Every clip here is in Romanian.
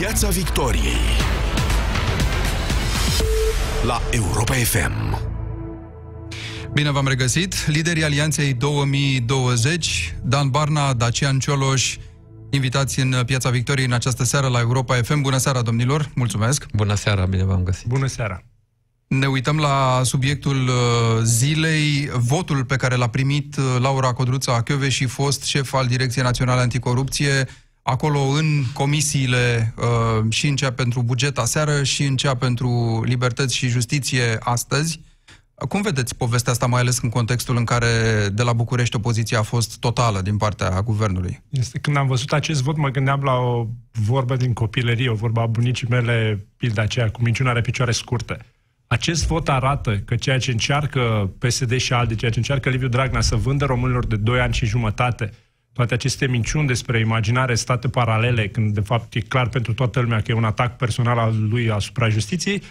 Piața Victoriei la Europa FM. Bine v-am regăsit. Liderii Alianței 2020, Dan Barna, Dacian Cioloș, invitați în Piața Victoriei în această seară la Europa FM. Bună seara, domnilor! Mulțumesc! Bună seara, bine v-am găsit! Bună seara! Ne uităm la subiectul uh, zilei, votul pe care l-a primit uh, Laura Codruța și fost șef al Direcției Naționale Anticorupție, acolo în comisiile uh, și în cea pentru buget aseară și în cea pentru libertăți și justiție astăzi. Cum vedeți povestea asta, mai ales în contextul în care de la București opoziția a fost totală din partea guvernului? Este când am văzut acest vot, mă gândeam la o vorbă din copilărie, o vorbă a bunicii mele, pilda aceea, cu minciuna are picioare scurte. Acest vot arată că ceea ce încearcă PSD și ALDE, ceea ce încearcă Liviu Dragnea să vândă românilor de 2 ani și jumătate, toate aceste minciuni despre imaginare, state paralele, când de fapt e clar pentru toată lumea că e un atac personal al lui asupra justiției,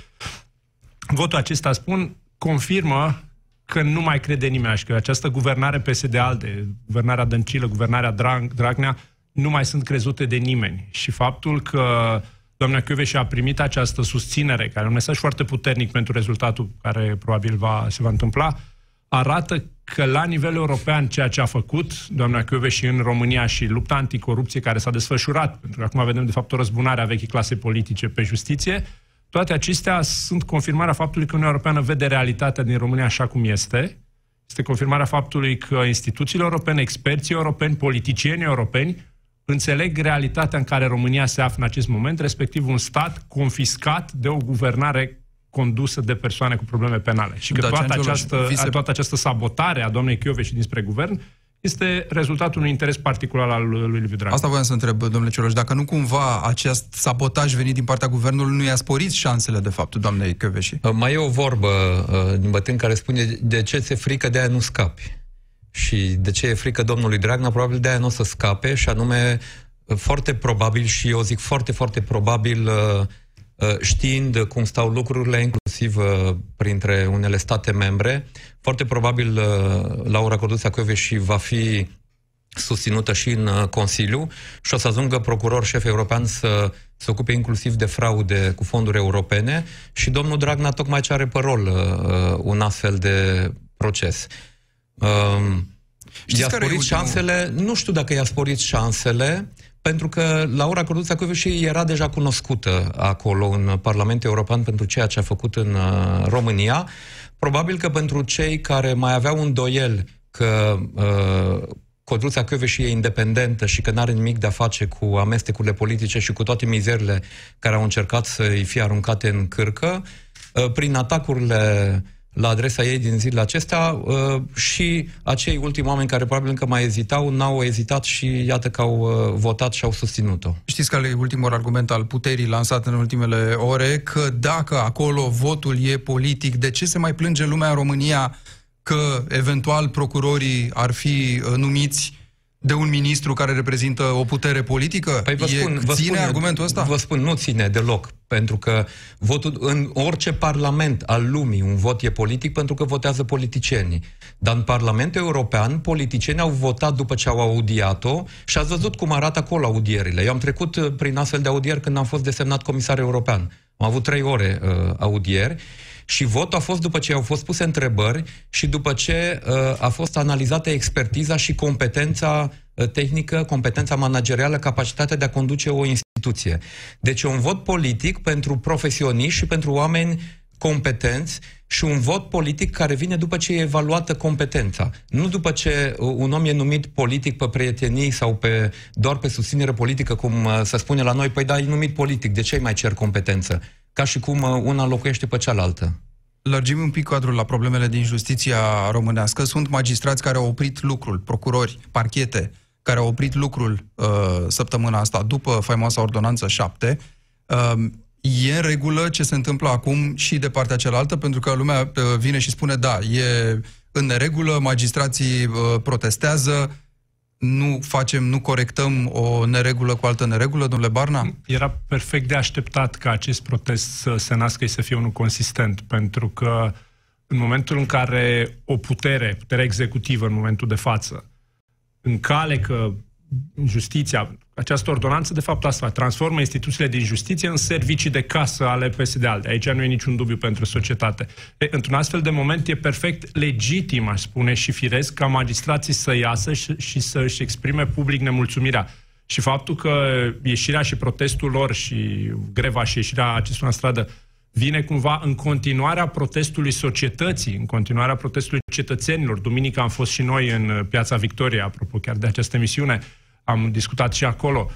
votul acesta, spun, confirmă că nu mai crede nimeni și că această guvernare PSD-ALDE, guvernarea Dăncilă, guvernarea Drag, Dragnea, nu mai sunt crezute de nimeni. Și faptul că doamna și a primit această susținere, care e un mesaj foarte puternic pentru rezultatul care probabil va, se va întâmpla, arată că la nivel european ceea ce a făcut doamna și în România și lupta anticorupție care s-a desfășurat, pentru că acum vedem de fapt o răzbunare a vechii clase politice pe justiție, toate acestea sunt confirmarea faptului că Uniunea Europeană vede realitatea din România așa cum este. Este confirmarea faptului că instituțiile europene, experții europeni, politicienii europeni înțeleg realitatea în care România se află în acest moment, respectiv un stat confiscat de o guvernare condusă de persoane cu probleme penale. Și că da, toată, această, vise... toată această sabotare a doamnei și dinspre guvern este rezultatul unui interes particular al lui Liviu Dragnea. Asta voiam să întreb, domnule Cioloș, dacă nu cumva acest sabotaj venit din partea guvernului nu i-a sporit șansele, de fapt, doamnei Chioveși? Uh, mai e o vorbă uh, din bătân care spune de ce ți-e frică, de aia nu scapi. Și de ce e frică domnului Dragnea, probabil de aia nu o să scape, și anume, uh, foarte probabil, și eu zic foarte, foarte probabil, știind cum stau lucrurile, inclusiv printre unele state membre, foarte probabil uh, Laura Codruța și va fi susținută și în uh, Consiliu și o să ajungă procuror șef european să se ocupe inclusiv de fraude cu fonduri europene și domnul Dragnea tocmai ce are pe rol uh, un astfel de proces. Um, i-a sporit șansele, nu știu dacă i-a sporit șansele, pentru că Laura Codruța și era deja cunoscută acolo în Parlamentul European pentru ceea ce a făcut în uh, România. Probabil că pentru cei care mai aveau un doiel că uh, Codruța și e independentă și că nu are nimic de a face cu amestecurile politice și cu toate mizerile care au încercat să-i fie aruncate în cârcă, uh, prin atacurile la adresa ei din zilele acestea uh, și acei ultimi oameni care probabil încă mai ezitau, n-au ezitat și iată că au uh, votat și au susținut-o. Știți că e ultimul argument al puterii lansat în ultimele ore, că dacă acolo votul e politic, de ce se mai plânge lumea în România că eventual procurorii ar fi uh, numiți de un ministru care reprezintă o putere politică? Păi vă spun, e, vă ține spun, argumentul ăsta? Vă spun, nu ține deloc, pentru că votul în orice parlament al lumii un vot e politic pentru că votează politicienii. Dar în Parlamentul European, politicienii au votat după ce au audiat-o și ați văzut cum arată acolo audierile. Eu am trecut uh, prin astfel de audieri când am fost desemnat comisar european. Am avut trei ore uh, audieri și votul a fost după ce au fost puse întrebări și după ce uh, a fost analizată expertiza și competența uh, tehnică, competența managerială, capacitatea de a conduce o instituție. Deci un vot politic pentru profesioniști și pentru oameni competenți și un vot politic care vine după ce e evaluată competența. Nu după ce uh, un om e numit politic pe prietenii sau pe, doar pe susținere politică, cum uh, se spune la noi, păi da, e numit politic, de ce îi mai cer competență? Ca și cum uh, una locuiește pe cealaltă. Lărgim un pic cadrul la problemele din justiția românească. Sunt magistrați care au oprit lucrul, procurori, parchete, care au oprit lucrul uh, săptămâna asta după faimoasa ordonanță 7. Uh, e în regulă ce se întâmplă acum și de partea cealaltă, pentru că lumea uh, vine și spune, da, e în neregulă, magistrații uh, protestează, nu facem, nu corectăm o neregulă cu altă neregulă, domnule Barna? Era perfect de așteptat ca acest protest să se nască și să fie unul consistent, pentru că în momentul în care o putere, puterea executivă în momentul de față, încalecă justiția, Această ordonanță, de fapt, asta transformă instituțiile din justiție în servicii de casă ale PSD-ALDE. Aici nu e niciun dubiu pentru societate. E, într-un astfel de moment e perfect legitim, aș spune, și firesc ca magistrații să iasă și, și să își exprime public nemulțumirea. Și faptul că ieșirea și protestul lor și greva și ieșirea acestora în stradă vine cumva în continuarea protestului societății, în continuarea protestului cetățenilor. Duminică am fost și noi în Piața Victoria, apropo chiar de această emisiune, am discutat și acolo.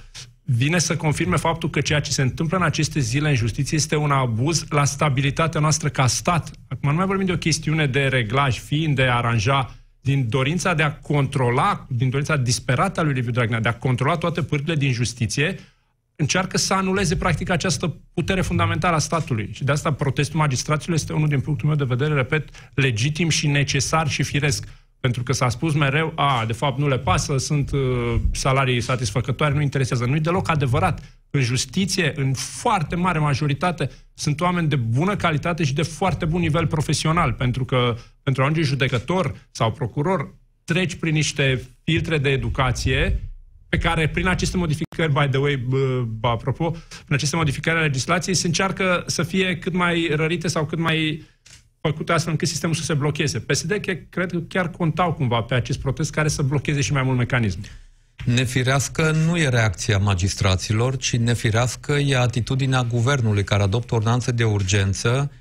Vine să confirme faptul că ceea ce se întâmplă în aceste zile în justiție este un abuz la stabilitatea noastră ca stat. Acum nu mai vorbim de o chestiune de reglaj, fiind de a aranja din dorința de a controla, din dorința disperată a lui Liviu Dragnea, de a controla toate pârghile din justiție, încearcă să anuleze practic această putere fundamentală a statului. Și de asta protestul magistraților este unul din punctul meu de vedere, repet, legitim și necesar și firesc. Pentru că s-a spus mereu, a, de fapt nu le pasă, sunt uh, salarii satisfăcătoare, nu interesează. Nu-i deloc adevărat. În justiție, în foarte mare majoritate, sunt oameni de bună calitate și de foarte bun nivel profesional, pentru că pentru a ajunge judecător sau procuror, treci prin niște filtre de educație pe care prin aceste modificări, by the way, bă, apropo, prin aceste modificări ale legislației se încearcă să fie cât mai rărite sau cât mai făcute astfel încât sistemul să se blocheze. PSD cred că chiar contau cumva pe acest protest care să blocheze și mai mult mecanismul. Nefirească nu e reacția magistraților, ci nefirească e atitudinea guvernului care adoptă ordonanță de urgență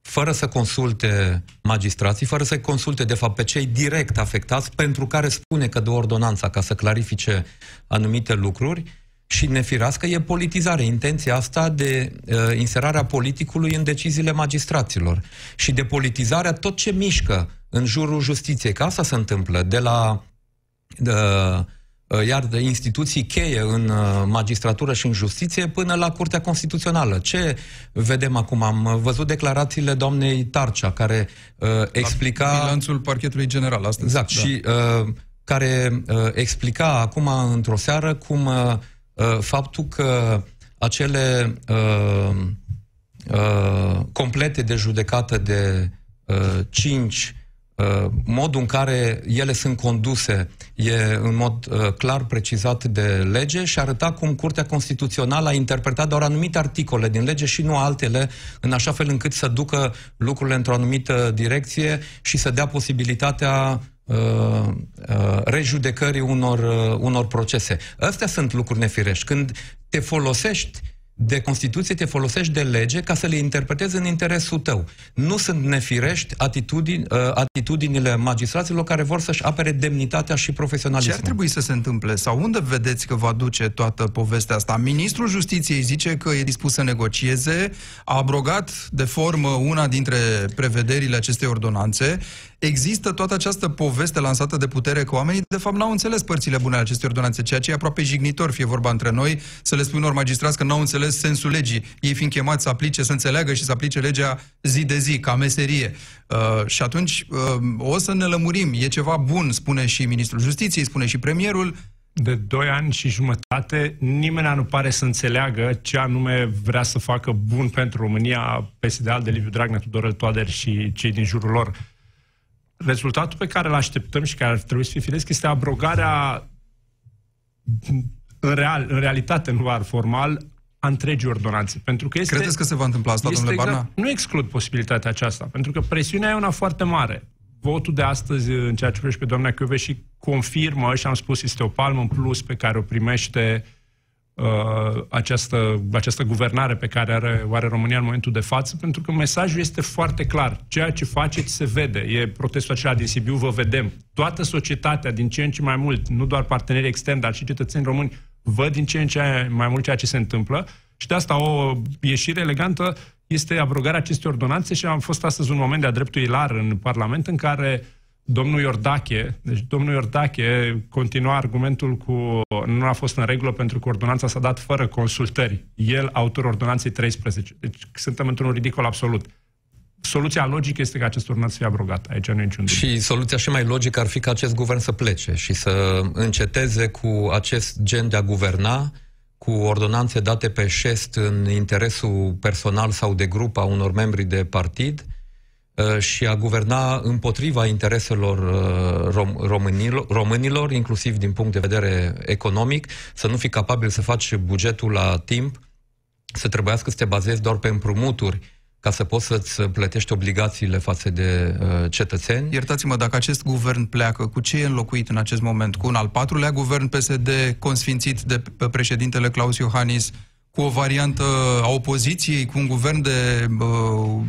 fără să consulte magistrații, fără să consulte, de fapt, pe cei direct afectați, pentru care spune că dă ordonanța ca să clarifice anumite lucruri, și nefirească e politizare. Intenția asta de uh, inserarea politicului în deciziile magistraților și de politizarea tot ce mișcă în jurul justiției. Că asta se întâmplă de la uh, iar de instituții cheie în uh, magistratură și în justiție până la Curtea Constituțională. Ce vedem acum? Am văzut declarațiile doamnei Tarcea, care uh, explica... La bilanțul parchetului general astăzi. Exact, da. și uh, care uh, explica acum într-o seară cum uh, uh, faptul că acele uh, uh, complete de judecată de uh, 5 Uh, modul în care ele sunt conduse e în mod uh, clar precizat de lege și arăta cum Curtea Constituțională a interpretat doar anumite articole din lege și nu altele, în așa fel încât să ducă lucrurile într-o anumită direcție și să dea posibilitatea uh, uh, rejudecării unor, uh, unor procese. Astea sunt lucruri nefirești. Când te folosești de Constituție te folosești de lege ca să le interpretezi în interesul tău. Nu sunt nefirești atitudini, uh, atitudinile magistraților care vor să-și apere demnitatea și profesionalismul. Ce ar trebui să se întâmple? Sau unde vedeți că va duce toată povestea asta? Ministrul Justiției zice că e dispus să negocieze, a abrogat de formă una dintre prevederile acestei ordonanțe, există toată această poveste lansată de putere că oamenii, de fapt, n-au înțeles părțile bune ale acestei ordonanțe, ceea ce e aproape jignitor, fie vorba între noi, să le spui unor magistrați că n-au înțeles sensul legii. Ei fiind chemați să aplice, să înțeleagă și să aplice legea zi de zi, ca meserie. Uh, și atunci uh, o să ne lămurim. E ceva bun, spune și Ministrul Justiției, spune și Premierul, de doi ani și jumătate, nimeni nu pare să înțeleagă ce anume vrea să facă bun pentru România, PSD de Liviu Dragnea, Tudorel Toader și cei din jurul lor rezultatul pe care îl așteptăm și care ar trebui să fie firesc este abrogarea în, real, în realitate, nu doar formal, a întregii ordonanțe. Pentru că este, Credeți că se va întâmpla asta, domnule exact, Barna? Nu exclud posibilitatea aceasta, pentru că presiunea e una foarte mare. Votul de astăzi, în ceea ce privește pe doamna Chiove și confirmă, și am spus, este o palmă în plus pe care o primește uh, această, această guvernare pe care are, o are România în momentul de față, pentru că mesajul este foarte clar. Ceea ce faceți se vede. E protestul acela din Sibiu, vă vedem. Toată societatea, din ce în ce mai mult, nu doar partenerii externi, dar și cetățeni români, văd din ce în ce mai mult ceea ce se întâmplă și de asta o ieșire elegantă este abrogarea acestei ordonanțe și am fost astăzi un moment de-a dreptul ilar în Parlament în care domnul Iordache, deci domnul Iordache continua argumentul cu nu a fost în regulă pentru că ordonanța s-a dat fără consultări. El, autor ordonanței 13. Deci suntem într-un ridicol absolut. Soluția logică este ca acest ordonanță să fie abrogat. Aici nu e niciun Și soluția și mai logică ar fi ca acest guvern să plece și să înceteze cu acest gen de a guverna, cu ordonanțe date pe șest în interesul personal sau de grup a unor membri de partid, uh, și a guverna împotriva intereselor uh, rom- românilor, românilor, inclusiv din punct de vedere economic, să nu fii capabil să faci bugetul la timp, să trebuiască să te bazezi doar pe împrumuturi ca să poți să-ți plătești obligațiile față de uh, cetățeni. Iertați-mă, dacă acest guvern pleacă, cu ce e înlocuit în acest moment? Cu un al patrulea guvern PSD consfințit de pe președintele Claus Iohannis, cu o variantă a opoziției, cu un guvern de uh,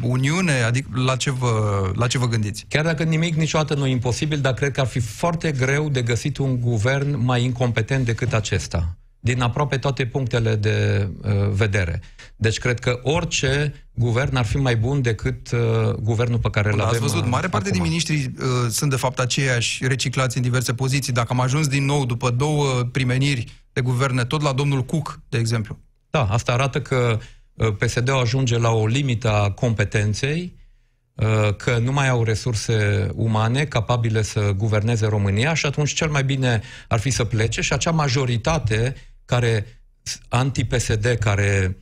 uniune? Adică la ce, vă, la ce vă gândiți? Chiar dacă nimic niciodată nu e imposibil, dar cred că ar fi foarte greu de găsit un guvern mai incompetent decât acesta din aproape toate punctele de uh, vedere. Deci cred că orice guvern ar fi mai bun decât uh, guvernul pe care îl avem Ați văzut, uh, mare parte acum. din miniștri uh, sunt de fapt aceiași reciclați în diverse poziții. Dacă am ajuns din nou după două primeniri de guverne, tot la domnul Cook, de exemplu. Da, asta arată că uh, PSD-ul ajunge la o limită a competenței, uh, că nu mai au resurse umane capabile să guverneze România și atunci cel mai bine ar fi să plece și acea majoritate care anti-PSD, care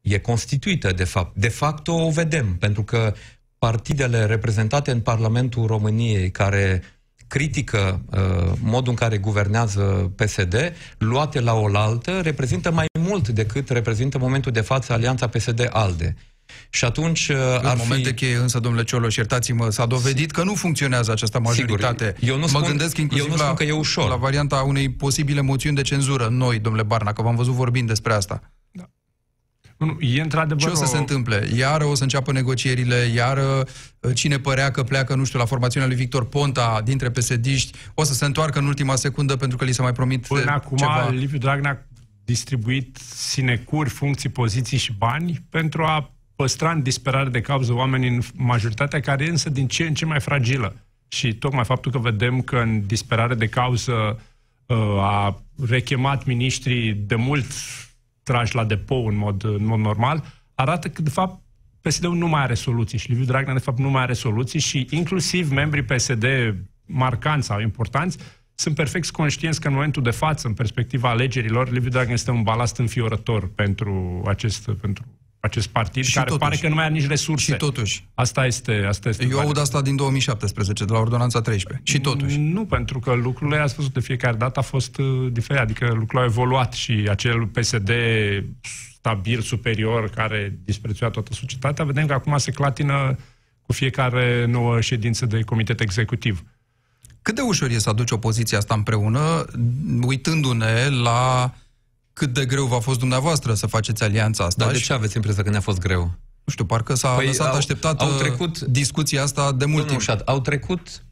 e constituită, de fapt. De fapt, o vedem, pentru că partidele reprezentate în Parlamentul României, care critică uh, modul în care guvernează PSD, luate la oaltă, reprezintă mai mult decât reprezintă în momentul de față Alianța PSD-ALDE. Și atunci uh, În ar momente fi... cheie, însă, domnule Cioloș, iertați-mă, s-a dovedit că nu funcționează această majoritate. Sigur, eu nu mă spun- gândesc inclusiv eu nu spun la, că e ușor. la varianta unei posibile moțiuni de cenzură noi, domnule Barna, că v-am văzut vorbind despre asta. Nu, e într-adevăr Ce o să se întâmple? Iară o să înceapă negocierile, iară uh, cine părea că pleacă, nu știu, la formațiunea lui Victor Ponta dintre pesediști, o să se întoarcă în ultima secundă pentru că li se mai promit Până acum, ceva. Liviu Dragnea a distribuit sinecuri, funcții, poziții și bani pentru a păstra în disperare de cauză oamenii în majoritatea care e însă din ce în ce mai fragilă. Și tocmai faptul că vedem că în disperare de cauză uh, a rechemat miniștrii de mult trași la depou în mod, în mod normal, arată că, de fapt, PSD-ul nu mai are soluții și Liviu Dragnea, de fapt, nu mai are soluții și inclusiv membrii PSD marcanți sau importanți sunt perfect conștienți că în momentul de față, în perspectiva alegerilor, Liviu Dragnea este un balast înfiorător pentru acest, pentru acest partid, Și care totuși. pare că nu mai are nici resurse. Și totuși. Asta este, asta este Eu aud asta din 2017, de la Ordonanța 13. Și totuși. Nu, pentru că lucrurile, ați văzut, de fiecare dată a fost uh, diferit, adică lucrurile au evoluat și acel PSD stabil, superior, care disprețuia toată societatea, vedem că acum se clatină cu fiecare nouă ședință de comitet executiv. Cât de ușor e să aduci opoziția asta împreună, uitându-ne la cât de greu v-a fost dumneavoastră să faceți alianța asta? Dar de și- ce aveți impresia că ne-a fost greu? Nu știu, parcă s-a Păi lăsat au- așteptat au uh, trecut- discuția asta de mult Domnul timp. Ușat, au trecut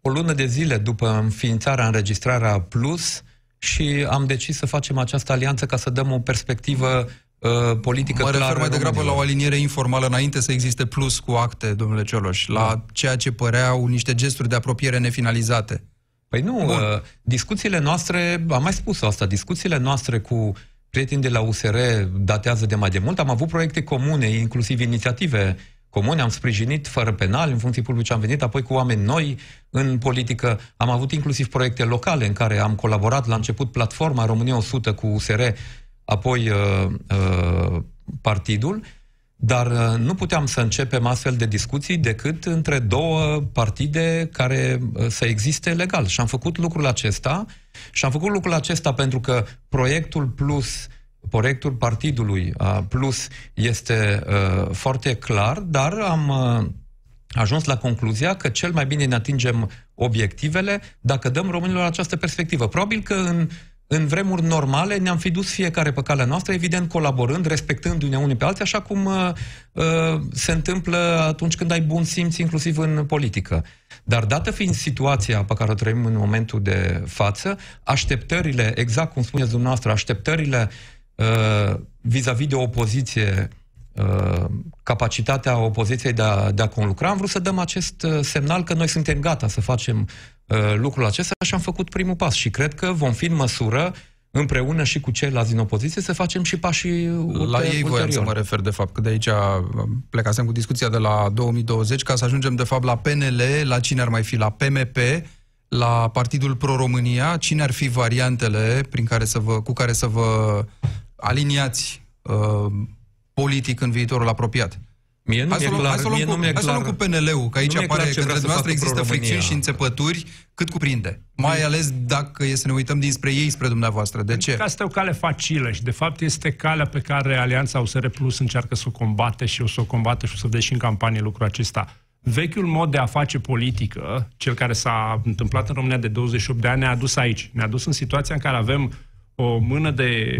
o lună de zile după înființarea, înregistrarea Plus și am decis să facem această alianță ca să dăm o perspectivă uh, politică Mă clară refer mai degrabă la românilor. o aliniere informală înainte să existe plus cu acte, domnule Cioloș, la Da. ceea ce păreau niște gesturi de apropiere nefinalizate. Păi nu, uh, discuțiile noastre, am mai spus asta, discuțiile noastre cu prieteni de la USR datează de mai de mult. Am avut proiecte comune, inclusiv inițiative comune, am sprijinit fără penal, în funcții publice am venit, apoi cu oameni noi în politică. Am avut inclusiv proiecte locale în care am colaborat la început platforma România 100 cu USR, apoi uh, uh, partidul. Dar uh, nu puteam să începem astfel de discuții decât între două partide care uh, să existe legal. Și am făcut lucrul acesta și am făcut lucrul acesta pentru că proiectul Plus, proiectul partidului uh, Plus este uh, foarte clar, dar am uh, ajuns la concluzia că cel mai bine ne atingem obiectivele dacă dăm românilor această perspectivă. Probabil că în în vremuri normale ne-am fi dus fiecare pe calea noastră, evident colaborând, respectându-ne unii pe alții, așa cum uh, uh, se întâmplă atunci când ai bun simț, inclusiv în politică. Dar dată fiind situația pe care o trăim în momentul de față, așteptările, exact cum spuneți dumneavoastră, așteptările uh, vis-a-vis de opoziție, uh, capacitatea opoziției de a, de a conlucra, am vrut să dăm acest uh, semnal că noi suntem gata să facem uh, lucrul acesta și am făcut primul pas. Și cred că vom fi în măsură împreună și cu ceilalți din opoziție să facem și pașii La ei voiam să mă refer, de fapt, că de aici uh, plecasem cu discuția de la 2020, ca să ajungem, de fapt, la PNL, la cine ar mai fi, la PMP, la Partidul Pro-România, cine ar fi variantele prin care să vă, cu care să vă aliniați uh, politic în viitorul apropiat? Mie nu Hai mi-e să luăm- clar, hai să luăm mie cu- nu mi-e hai să luăm clar- cu PNL-ul, că aici nu mi-e clar apare ce că vrea între să noastre facă există Pro-România. fricțiuni și înțepături cât cuprinde. Mai ales dacă e să ne uităm dinspre ei spre dumneavoastră. De ce? Că asta e o cale facilă și de fapt este calea pe care Alianța USR Plus încearcă să o combate și o să o combate și o să vedeți și în campanie lucrul acesta. Vechiul mod de a face politică, cel care s-a întâmplat în România de 28 de ani, ne-a adus aici. Ne-a dus în situația în care avem o mână de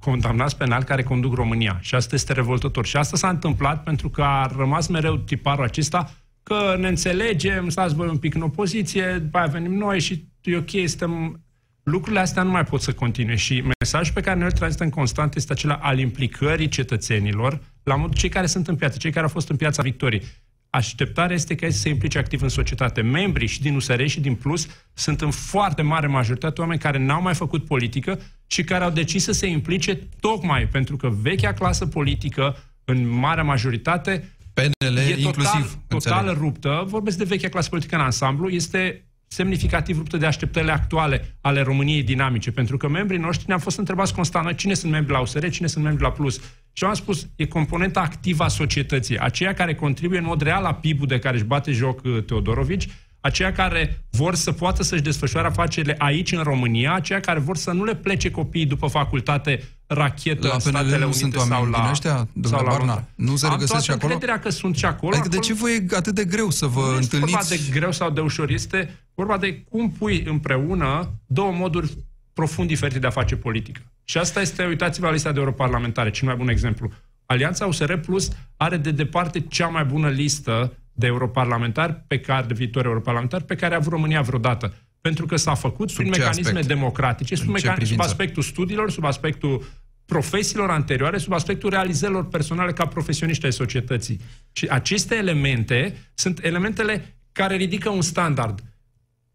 condamnați penali care conduc România. Și asta este revoltător. Și asta s-a întâmplat pentru că a rămas mereu tiparul acesta că ne înțelegem, stați voi un pic în opoziție, după aia venim noi și e ok, suntem lucrurile astea nu mai pot să continue și mesajul pe care noi îl transmitem constant este acela al implicării cetățenilor la modul cei care sunt în piață, cei care au fost în piața victoriei. Așteptarea este ca ei să se implice activ în societate. Membrii și din USR și din Plus sunt în foarte mare majoritate oameni care n-au mai făcut politică și care au decis să se implice tocmai pentru că vechea clasă politică, în marea majoritate, PNL e total, inclusiv. total înțeleg. ruptă. Vorbesc de vechea clasă politică în ansamblu. Este semnificativ ruptă de așteptările actuale ale României dinamice, pentru că membrii noștri ne-am fost întrebați constant noi cine sunt membri la USR, cine sunt membri la Plus. Și am spus, e componenta activă a societății, aceia care contribuie în mod real la PIB-ul de care își bate joc uh, Teodorovici, aceia care vor să poată să-și desfășoare afacerile aici în România, aceia care vor să nu le plece copiii după facultate rachetă La în PNL Statele nu Unite sunt sau oameni la, din ăștia, sau domnule la Barna? Londra. Nu se Am regăsesc toată și acolo? încrederea că sunt și acolo. Adică de acolo- ce vă e atât de greu să vă nu este vorba întâlniți? de greu sau de ușor, este vorba de cum pui împreună două moduri profund diferite de a face politică. Și asta este, uitați-vă la lista de europarlamentare, cel mai bun exemplu. Alianța USR Plus are de departe cea mai bună listă de europarlamentari pe care, de viitori europarlamentari pe care a avut România vreodată. Pentru că s-a făcut prin ce mecanisme aspect? democratice, sub, În ce mecan- sub privință? aspectul studiilor, sub aspectul profesiilor anterioare, sub aspectul realizărilor personale ca profesioniști ai societății. Și aceste elemente sunt elementele care ridică un standard.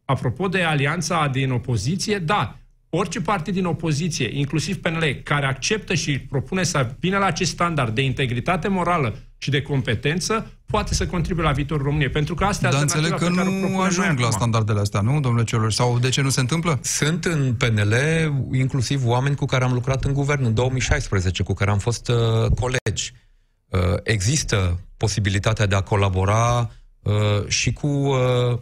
Apropo de alianța din opoziție, da, orice partid din opoziție, inclusiv PNL, care acceptă și propune să vină la acest standard de integritate morală și de competență, poate să contribuie la viitorul României. Pentru că asta e Dar alternativa înțeleg că pe care o nu propunem noi ajung la acum. standardele astea, nu, domnule Cioloș? Sau de ce nu se întâmplă? Sunt în PNL inclusiv oameni cu care am lucrat în guvern în 2016, cu care am fost uh, colegi. Uh, există posibilitatea de a colabora uh, și cu uh,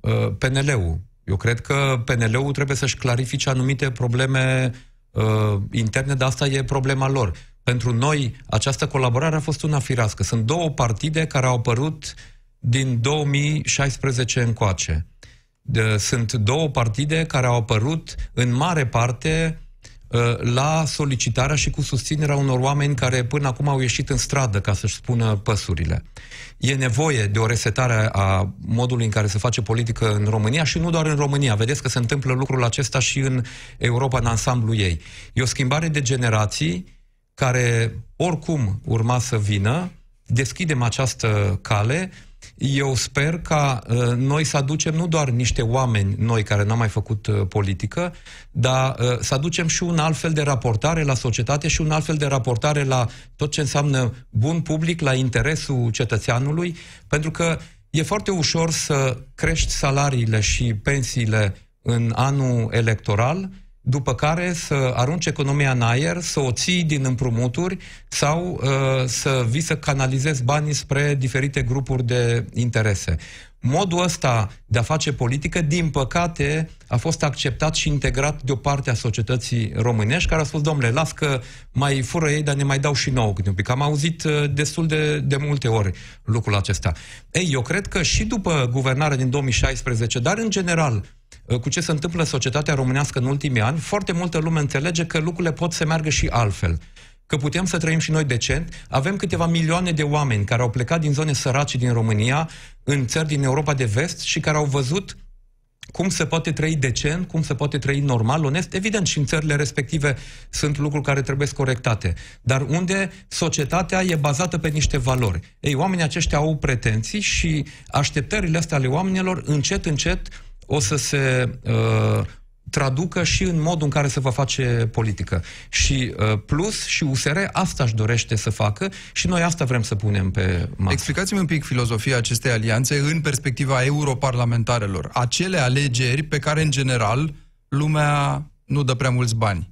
uh, PNL-ul. Eu cred că PNL-ul trebuie să-și clarifice anumite probleme uh, interne, dar asta e problema lor. Pentru noi, această colaborare a fost una firească. Sunt două partide care au apărut din 2016 încoace. De, sunt două partide care au apărut în mare parte uh, la solicitarea și cu susținerea unor oameni care până acum au ieșit în stradă ca să-și spună păsurile. E nevoie de o resetare a modului în care se face politică în România și nu doar în România. Vedeți că se întâmplă lucrul acesta și în Europa în ansamblu ei. E o schimbare de generații care oricum urma să vină, deschidem această cale. Eu sper ca uh, noi să aducem nu doar niște oameni noi care n-au mai făcut uh, politică, dar uh, să aducem și un alt fel de raportare la societate și un alt fel de raportare la tot ce înseamnă bun public, la interesul cetățeanului, pentru că e foarte ușor să crești salariile și pensiile în anul electoral, după care să arunci economia în aer, să o ții din împrumuturi sau uh, să vii să canalizezi banii spre diferite grupuri de interese. Modul ăsta de a face politică, din păcate, a fost acceptat și integrat de o parte a societății românești, care a spus, domnule, las că mai fură ei, dar ne mai dau și nouă câte un pic. Am auzit uh, destul de, de multe ori lucrul acesta. Ei, eu cred că și după guvernarea din 2016, dar în general, uh, cu ce se întâmplă în societatea românească în ultimii ani, foarte multă lume înțelege că lucrurile pot să meargă și altfel că putem să trăim și noi decent. Avem câteva milioane de oameni care au plecat din zone sărace din România, în țări din Europa de vest și care au văzut cum se poate trăi decent, cum se poate trăi normal, onest. Evident, și în țările respective sunt lucruri care trebuie corectate. Dar unde societatea e bazată pe niște valori. Ei, oamenii aceștia au pretenții și așteptările astea ale oamenilor, încet, încet, o să se uh, traducă și în modul în care se va face politică. Și uh, Plus și USR asta își dorește să facă și noi asta vrem să punem pe masă. Explicați-mi un pic filozofia acestei alianțe în perspectiva europarlamentarelor. Acele alegeri pe care, în general, lumea nu dă prea mulți bani.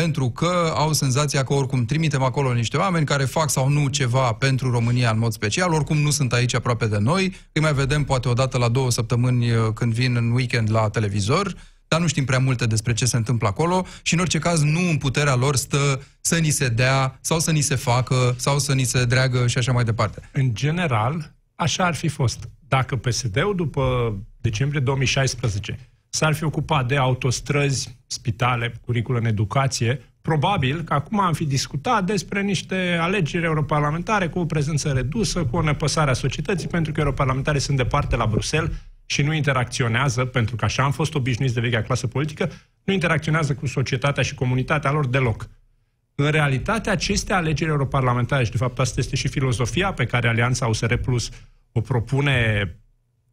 Pentru că au senzația că oricum trimitem acolo niște oameni care fac sau nu ceva pentru România în mod special, oricum nu sunt aici aproape de noi, îi mai vedem poate o dată la două săptămâni uh, când vin în weekend la televizor, dar nu știm prea multe despre ce se întâmplă acolo și în orice caz nu în puterea lor stă să ni se dea sau să ni se facă sau să ni se dreagă și așa mai departe. În general, așa ar fi fost. Dacă PSD-ul după decembrie 2016 s-ar fi ocupat de autostrăzi, spitale, curiculă în educație, probabil că acum am fi discutat despre niște alegeri europarlamentare cu o prezență redusă, cu o nepăsare a societății, pentru că europarlamentarii sunt departe la Bruxelles și nu interacționează, pentru că așa am fost obișnuiți de vechea clasă politică, nu interacționează cu societatea și comunitatea lor deloc. În realitate, aceste alegeri europarlamentare, și de fapt asta este și filozofia pe care Alianța USR Plus o propune,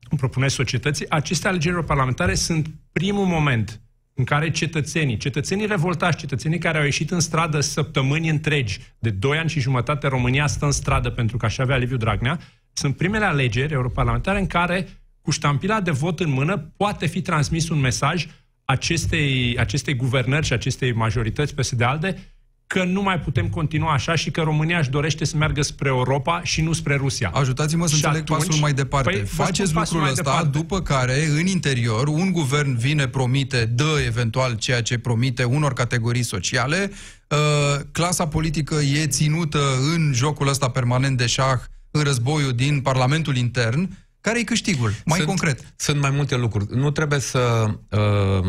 o propune societății, aceste alegeri europarlamentare sunt primul moment în care cetățenii, cetățenii revoltați, cetățenii care au ieșit în stradă săptămâni întregi, de doi ani și jumătate România stă în stradă pentru că așa avea Liviu Dragnea, sunt primele alegeri europarlamentare în care cu ștampila de vot în mână poate fi transmis un mesaj acestei, acestei guvernări și acestei majorități PSD-ALDE că nu mai putem continua așa și că România își dorește să meargă spre Europa și nu spre Rusia. Ajutați-mă să și înțeleg atunci, pasul mai departe. Păi, Faceți lucrul ăsta, departe. după care, în interior, un guvern vine, promite, dă eventual ceea ce promite unor categorii sociale, uh, clasa politică e ținută în jocul ăsta permanent de șah, în războiul din Parlamentul intern, care e câștigul? Mai sunt, concret. Sunt mai multe lucruri. Nu trebuie să uh,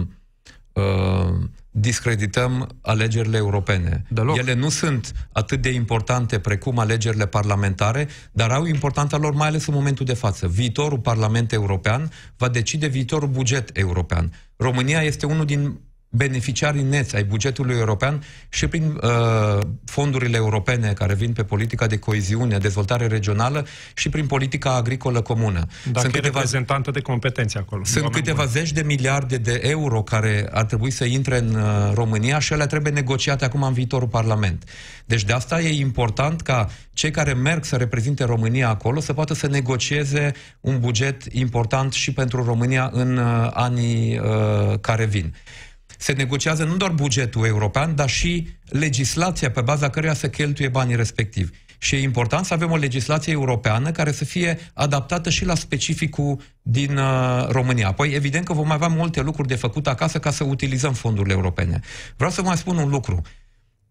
uh, discredităm alegerile europene. Deloc. Ele nu sunt atât de importante precum alegerile parlamentare, dar au importanța lor mai ales în momentul de față. Viitorul Parlament European va decide viitorul buget european. România este unul din beneficiarii neți ai bugetului european și prin uh, fondurile europene care vin pe politica de coeziune, dezvoltare regională și prin politica agricolă comună. Dacă sunt e câteva, reprezentantă de competențe acolo. Sunt câteva bun. zeci de miliarde de euro care ar trebui să intre în uh, România și ele trebuie negociate acum în viitorul Parlament. Deci de asta e important ca cei care merg să reprezinte România acolo să poată să negocieze un buget important și pentru România în uh, anii uh, care vin se negociază nu doar bugetul european, dar și legislația pe baza căreia se cheltuie banii respectivi. Și e important să avem o legislație europeană care să fie adaptată și la specificul din uh, România. Apoi, evident că vom avea multe lucruri de făcut acasă ca să utilizăm fondurile europene. Vreau să mai spun un lucru.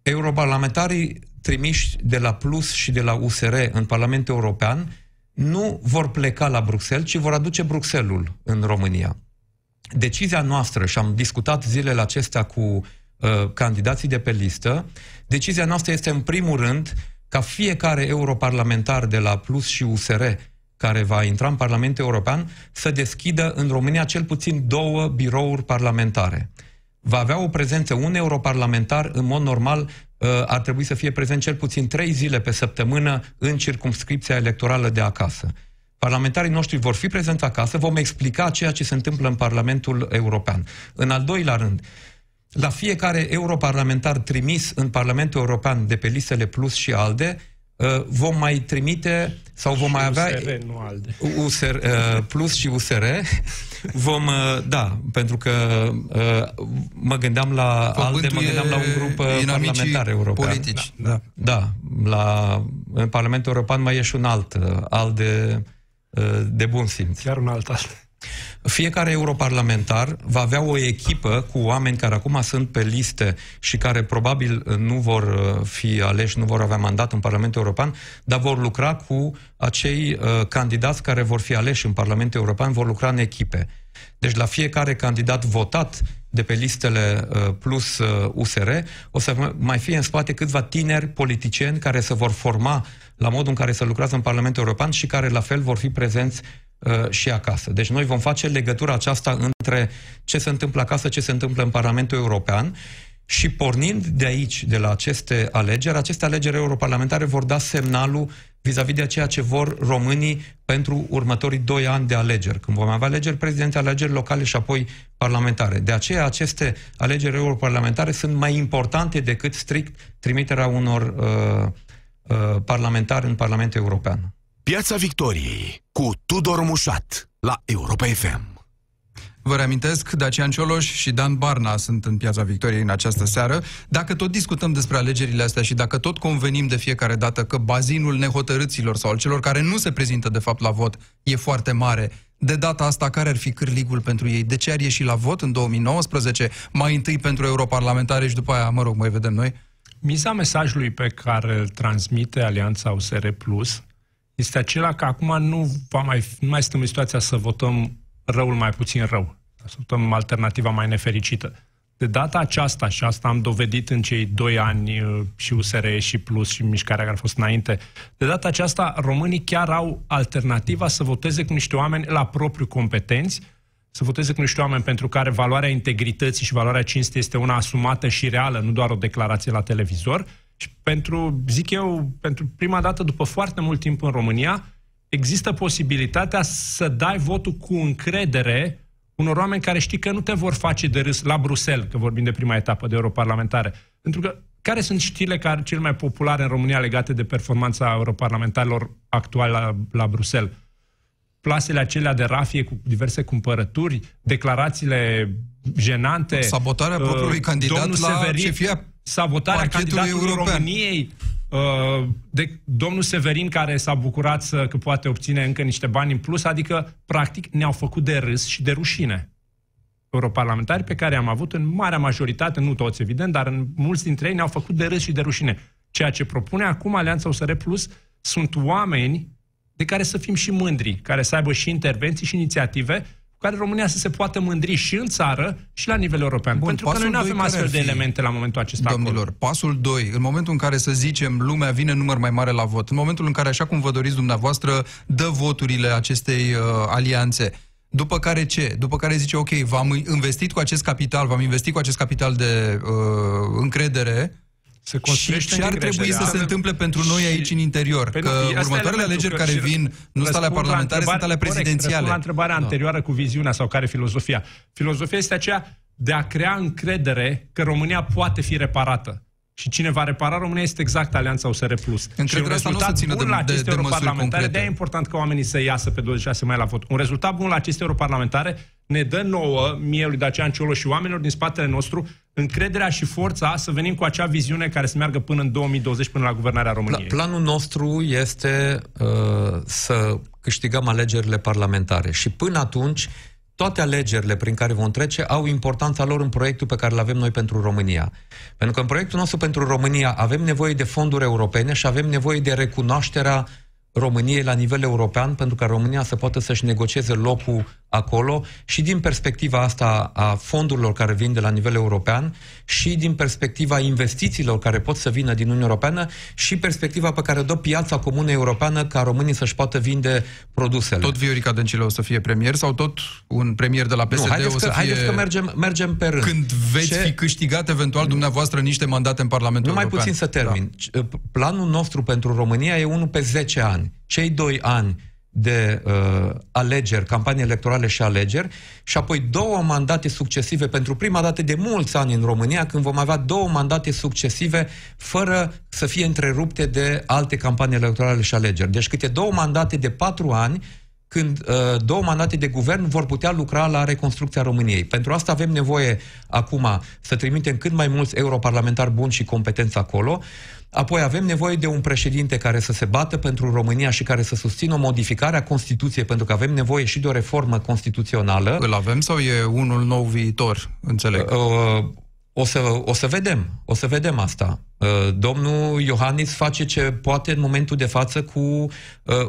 Europarlamentarii trimiși de la Plus și de la USR în Parlamentul European nu vor pleca la Bruxelles, ci vor aduce Bruxelul în România decizia noastră, și am discutat zilele acestea cu uh, candidații de pe listă, decizia noastră este în primul rând ca fiecare europarlamentar de la Plus și USR care va intra în Parlamentul European să deschidă în România cel puțin două birouri parlamentare. Va avea o prezență, un europarlamentar în mod normal uh, ar trebui să fie prezent cel puțin trei zile pe săptămână în circumscripția electorală de acasă. Parlamentarii noștri vor fi prezenți acasă, vom explica ceea ce se întâmplă în Parlamentul European. În al doilea rând, la fiecare europarlamentar trimis în Parlamentul European de pe listele Plus și ALDE, uh, vom mai trimite sau vom și mai avea USR, nu ALDE. USR, uh, Plus și USR vom, uh, da, pentru că mă gândeam la ALDE, mă gândeam la un grup parlamentar european. Politici, da. Da, la, în Parlamentul European mai e și un alt ALDE de bun simț. Chiar un alt alt. Fiecare europarlamentar va avea o echipă cu oameni care acum sunt pe liste și care probabil nu vor uh, fi aleși, nu vor avea mandat în Parlamentul European, dar vor lucra cu acei uh, candidați care vor fi aleși în Parlamentul European, vor lucra în echipe. Deci la fiecare candidat votat de pe listele uh, plus uh, USR, o să mai fie în spate câțiva tineri politicieni care se vor forma la modul în care să lucrează în Parlamentul European și care la fel vor fi prezenți uh, și acasă. Deci noi vom face legătura aceasta între ce se întâmplă acasă, ce se întâmplă în Parlamentul European și pornind de aici, de la aceste alegeri, aceste alegeri europarlamentare vor da semnalul vis-a-vis de ceea ce vor românii pentru următorii doi ani de alegeri, când vom avea alegeri prezidențiale, alegeri locale și apoi parlamentare. De aceea aceste alegeri europarlamentare sunt mai importante decât strict trimiterea unor uh, uh, parlamentari în Parlamentul European. Piața Victoriei cu Tudor Mușat la Europa FM. Vă reamintesc, Dacian Cioloș și Dan Barna sunt în Piața Victoriei în această seară. Dacă tot discutăm despre alegerile astea și dacă tot convenim de fiecare dată că bazinul nehotărâților sau al celor care nu se prezintă de fapt la vot e foarte mare, de data asta care ar fi cârligul pentru ei? De ce ar ieși la vot în 2019? Mai întâi pentru europarlamentare și după aia, mă rog, mai vedem noi? Miza mesajului pe care îl transmite Alianța USR Plus este acela că acum nu, va mai, nu mai suntem în situația să votăm răul mai puțin rău. Să votăm alternativa mai nefericită. De data aceasta, și asta am dovedit în cei doi ani uh, și USR și Plus și mișcarea care a fost înainte, de data aceasta românii chiar au alternativa să voteze cu niște oameni la propriu competenți, să voteze cu niște oameni pentru care valoarea integrității și valoarea cinstei este una asumată și reală, nu doar o declarație la televizor. Și pentru, zic eu, pentru prima dată după foarte mult timp în România, există posibilitatea să dai votul cu încredere unor oameni care știi că nu te vor face de râs la Bruxelles, că vorbim de prima etapă de europarlamentare. Pentru că care sunt știrile care cele mai populare în România legate de performanța europarlamentarilor actuale la, la Bruxelles? Plasele acelea de rafie cu diverse cumpărături, declarațiile jenante. Sabotarea uh, propriului candidat la Severin, șefia sabotarea candidatului european. României, Uh, de domnul Severin care s-a bucurat să, că poate obține încă niște bani în plus, adică, practic, ne-au făcut de râs și de rușine. Europarlamentari pe care am avut în marea majoritate, nu toți evident, dar în mulți dintre ei ne-au făcut de râs și de rușine. Ceea ce propune acum Alianța USR Plus sunt oameni de care să fim și mândri, care să aibă și intervenții și inițiative care România să se poată mândri și în țară și la nivel european. Bun, Pentru că noi nu avem astfel de elemente la momentul acesta Domnilor, acolo. pasul 2, în momentul în care, să zicem, lumea vine număr mai mare la vot, în momentul în care, așa cum vă doriți dumneavoastră, dă voturile acestei uh, alianțe, după care ce? După care zice, ok, v-am investit cu acest capital, v-am investit cu acest capital de uh, încredere, se și ce ar trebui să se întâmple pentru noi aici în interior? Că următoarele alegeri care vin nu sunt ale parlamentare, sunt ale prezidențiale. la întrebarea da. anterioară cu viziunea sau care filozofia. Filozofia este aceea de a crea încredere că România poate fi reparată. Și cine va repara România este exact Alianța USR+. Plus. și un rezultat bun de, la aceste de, de europarlamentare, de e important ca oamenii să iasă pe 26 mai la vot. Un rezultat bun la aceste europarlamentare ne dă nouă, mie lui Dacian Cioloș și oamenilor din spatele nostru, încrederea și forța să venim cu acea viziune care să meargă până în 2020, până la guvernarea României. Pla- planul nostru este uh, să câștigăm alegerile parlamentare și până atunci toate alegerile prin care vom trece au importanța lor în proiectul pe care îl avem noi pentru România. Pentru că în proiectul nostru pentru România avem nevoie de fonduri europene și avem nevoie de recunoașterea României la nivel european pentru ca România să poată să-și negocieze locul acolo și din perspectiva asta a fondurilor care vin de la nivel european și din perspectiva investițiilor care pot să vină din Uniunea Europeană și perspectiva pe care o dă piața comună europeană ca românii să-și poată vinde produsele. Tot Viorica Dăncilă o să fie premier sau tot un premier de la PSD nu, o să că, fie... Haideți că mergem, mergem pe rând. Când veți Ce... fi câștigat eventual dumneavoastră niște mandate în Parlamentul Nu mai European. puțin să termin. Da. Planul nostru pentru România e unul pe 10 ani. Cei doi ani de uh, alegeri, campanii electorale și alegeri, și apoi două mandate succesive pentru prima dată de mulți ani în România, când vom avea două mandate succesive fără să fie întrerupte de alte campanii electorale și alegeri. Deci câte două mandate de patru ani când uh, două mandate de guvern vor putea lucra la reconstrucția României. Pentru asta avem nevoie acum să trimitem cât mai mulți europarlamentari buni și competenți acolo. Apoi avem nevoie de un președinte care să se bată pentru România și care să susțină o modificare a Constituției, pentru că avem nevoie și de o reformă constituțională. Îl avem sau e unul nou viitor, înțeleg? Uh, o să, o să vedem, o să vedem asta. Uh, domnul Iohannis face ce poate în momentul de față cu uh,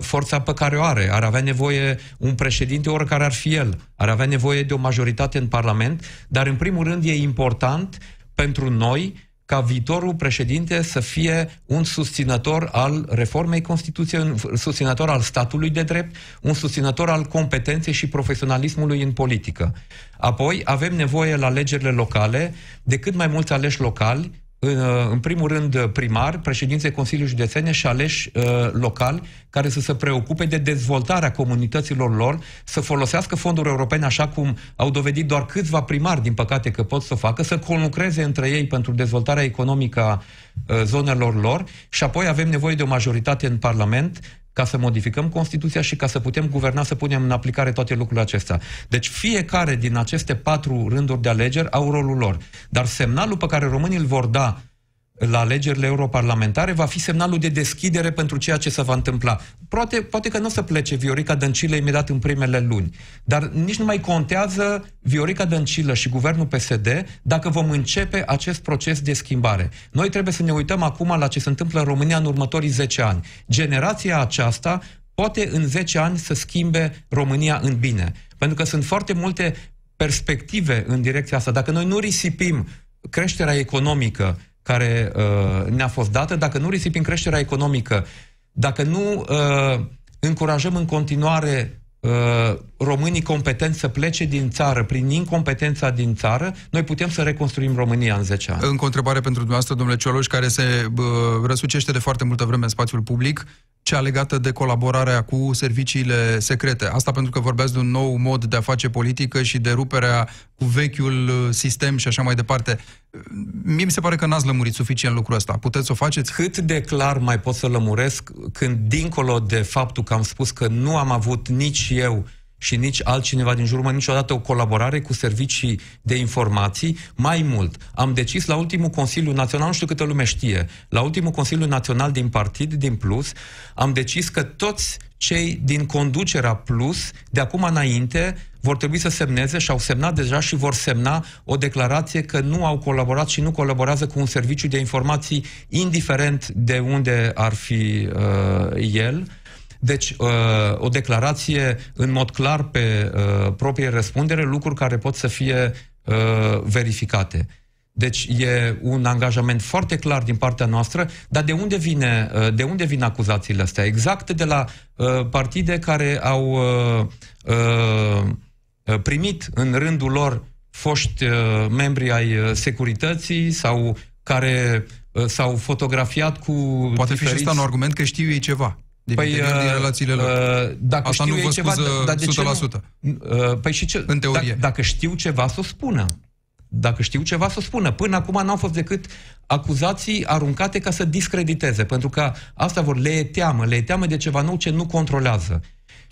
forța pe care o are. Ar avea nevoie un președinte, oricare ar fi el. Ar avea nevoie de o majoritate în Parlament, dar în primul rând e important pentru noi ca viitorul președinte să fie un susținător al reformei Constituției, un susținător al statului de drept, un susținător al competenței și profesionalismului în politică. Apoi avem nevoie la alegerile locale de cât mai mulți aleși locali în primul rând primari, președinții Consiliului Județene și aleși uh, locali care să se preocupe de dezvoltarea comunităților lor, să folosească fonduri europene așa cum au dovedit doar câțiva primari, din păcate, că pot să o facă, să conlucreze între ei pentru dezvoltarea economică a uh, zonelor lor. Și apoi avem nevoie de o majoritate în Parlament ca să modificăm Constituția și ca să putem guverna, să punem în aplicare toate lucrurile acestea. Deci fiecare din aceste patru rânduri de alegeri au rolul lor. Dar semnalul pe care românii îl vor da la alegerile europarlamentare va fi semnalul de deschidere pentru ceea ce se va întâmpla. Poate, poate că nu o să plece Viorica Dăncilă imediat în primele luni, dar nici nu mai contează Viorica Dăncilă și guvernul PSD dacă vom începe acest proces de schimbare. Noi trebuie să ne uităm acum la ce se întâmplă în România în următorii 10 ani. Generația aceasta poate în 10 ani să schimbe România în bine. Pentru că sunt foarte multe perspective în direcția asta. Dacă noi nu risipim creșterea economică, care uh, ne-a fost dată, dacă nu risipim creșterea economică, dacă nu uh, încurajăm în continuare uh, românii competenți să plece din țară prin incompetența din țară, noi putem să reconstruim România în 10 ani. Încă o întrebare pentru dumneavoastră, domnule Cioloș, care se uh, răsucește de foarte multă vreme în spațiul public cea legată de colaborarea cu serviciile secrete. Asta pentru că vorbeați de un nou mod de a face politică și de ruperea cu vechiul uh, sistem și așa mai departe. Mie mi se pare că n-ați lămurit suficient lucrul ăsta. Puteți să o faceți? Cât de clar mai pot să lămuresc când, dincolo de faptul că am spus că nu am avut nici eu și nici altcineva din jurul meu niciodată o colaborare cu servicii de informații. Mai mult, am decis la ultimul Consiliu Național, nu știu câtă lume știe, la ultimul Consiliu Național din partid, din Plus, am decis că toți cei din conducerea Plus, de acum înainte, vor trebui să semneze și au semnat deja și vor semna o declarație că nu au colaborat și nu colaborează cu un serviciu de informații, indiferent de unde ar fi uh, el. Deci, uh, o declarație în mod clar pe uh, proprie răspundere, lucruri care pot să fie uh, verificate. Deci e un angajament foarte clar din partea noastră, dar de unde vine, de unde vin acuzațiile astea? Exact de la uh, partide care au uh, uh, primit în rândul lor foști uh, membri ai securității sau care uh, s-au fotografiat cu Poate diferiți... fi și asta un argument că știu ei ceva din păi, uh, din relațiile lor. Uh, dacă Asta nu vă ceva, scuză dar de 100%. Ce nu? Uh, păi și ce? În teorie. Dacă, dacă știu ceva, să o spună. Dacă știu ceva, să o spună. Până acum n-au fost decât acuzații aruncate ca să discrediteze, pentru că asta vor, le e teamă, le e teamă de ceva nou ce nu controlează.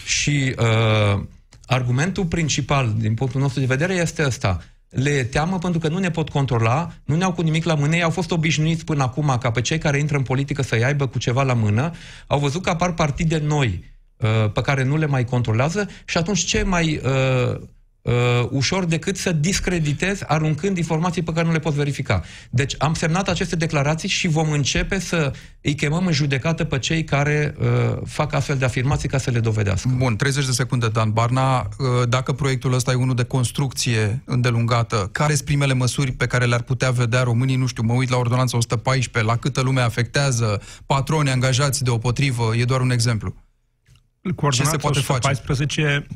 Și uh, argumentul principal, din punctul nostru de vedere, este ăsta le teamă pentru că nu ne pot controla, nu ne-au cu nimic la mână, ei au fost obișnuiți până acum ca pe cei care intră în politică să-i aibă cu ceva la mână, au văzut că apar partide noi uh, pe care nu le mai controlează și atunci ce mai uh, uh, ușor decât să discreditez aruncând informații pe care nu le pot verifica. Deci am semnat aceste declarații și vom începe să îi chemăm în judecată pe cei care uh, fac astfel de afirmații ca să le dovedească. Bun, 30 de secunde, Dan Barna. Uh, dacă proiectul ăsta e unul de construcție îndelungată, care sunt primele măsuri pe care le-ar putea vedea românii? Nu știu, mă uit la ordonanța 114, la câtă lume afectează, patroni angajați deopotrivă, e doar un exemplu. Cu Ce se poate 114, face?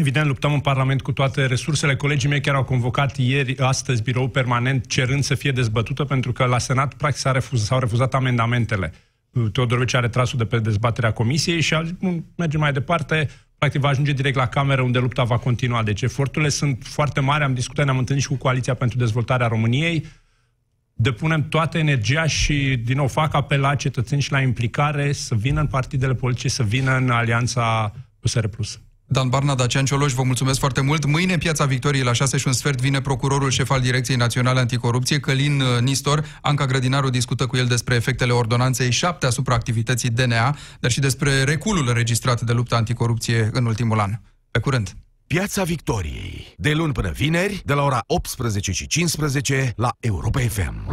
Evident, luptăm în Parlament cu toate resursele. Colegii mei chiar au convocat ieri, astăzi, birou permanent, cerând să fie dezbătută, pentru că la Senat, practic, s-a refuz, s-au refuzat amendamentele. Teodorovici are trasul de pe dezbaterea comisiei și mergem mai departe, practic va ajunge direct la cameră unde lupta va continua. Deci eforturile sunt foarte mari, am discutat, ne-am întâlnit și cu Coaliția pentru Dezvoltarea României, depunem toată energia și, din nou, fac apel la cetățeni și la implicare să vină în partidele politice, să vină în alianța USR+. Dan Barna, Dacian Cioloș, vă mulțumesc foarte mult. Mâine, Piața Victoriei, la 6 și un sfert, vine procurorul șef al Direcției Naționale Anticorupție, Călin uh, Nistor. Anca Grădinaru discută cu el despre efectele ordonanței 7 asupra activității DNA, dar și despre reculul înregistrat de lupta anticorupție în ultimul an. Pe curând! Piața Victoriei. De luni până vineri, de la ora 18 și 15 la Europa FM.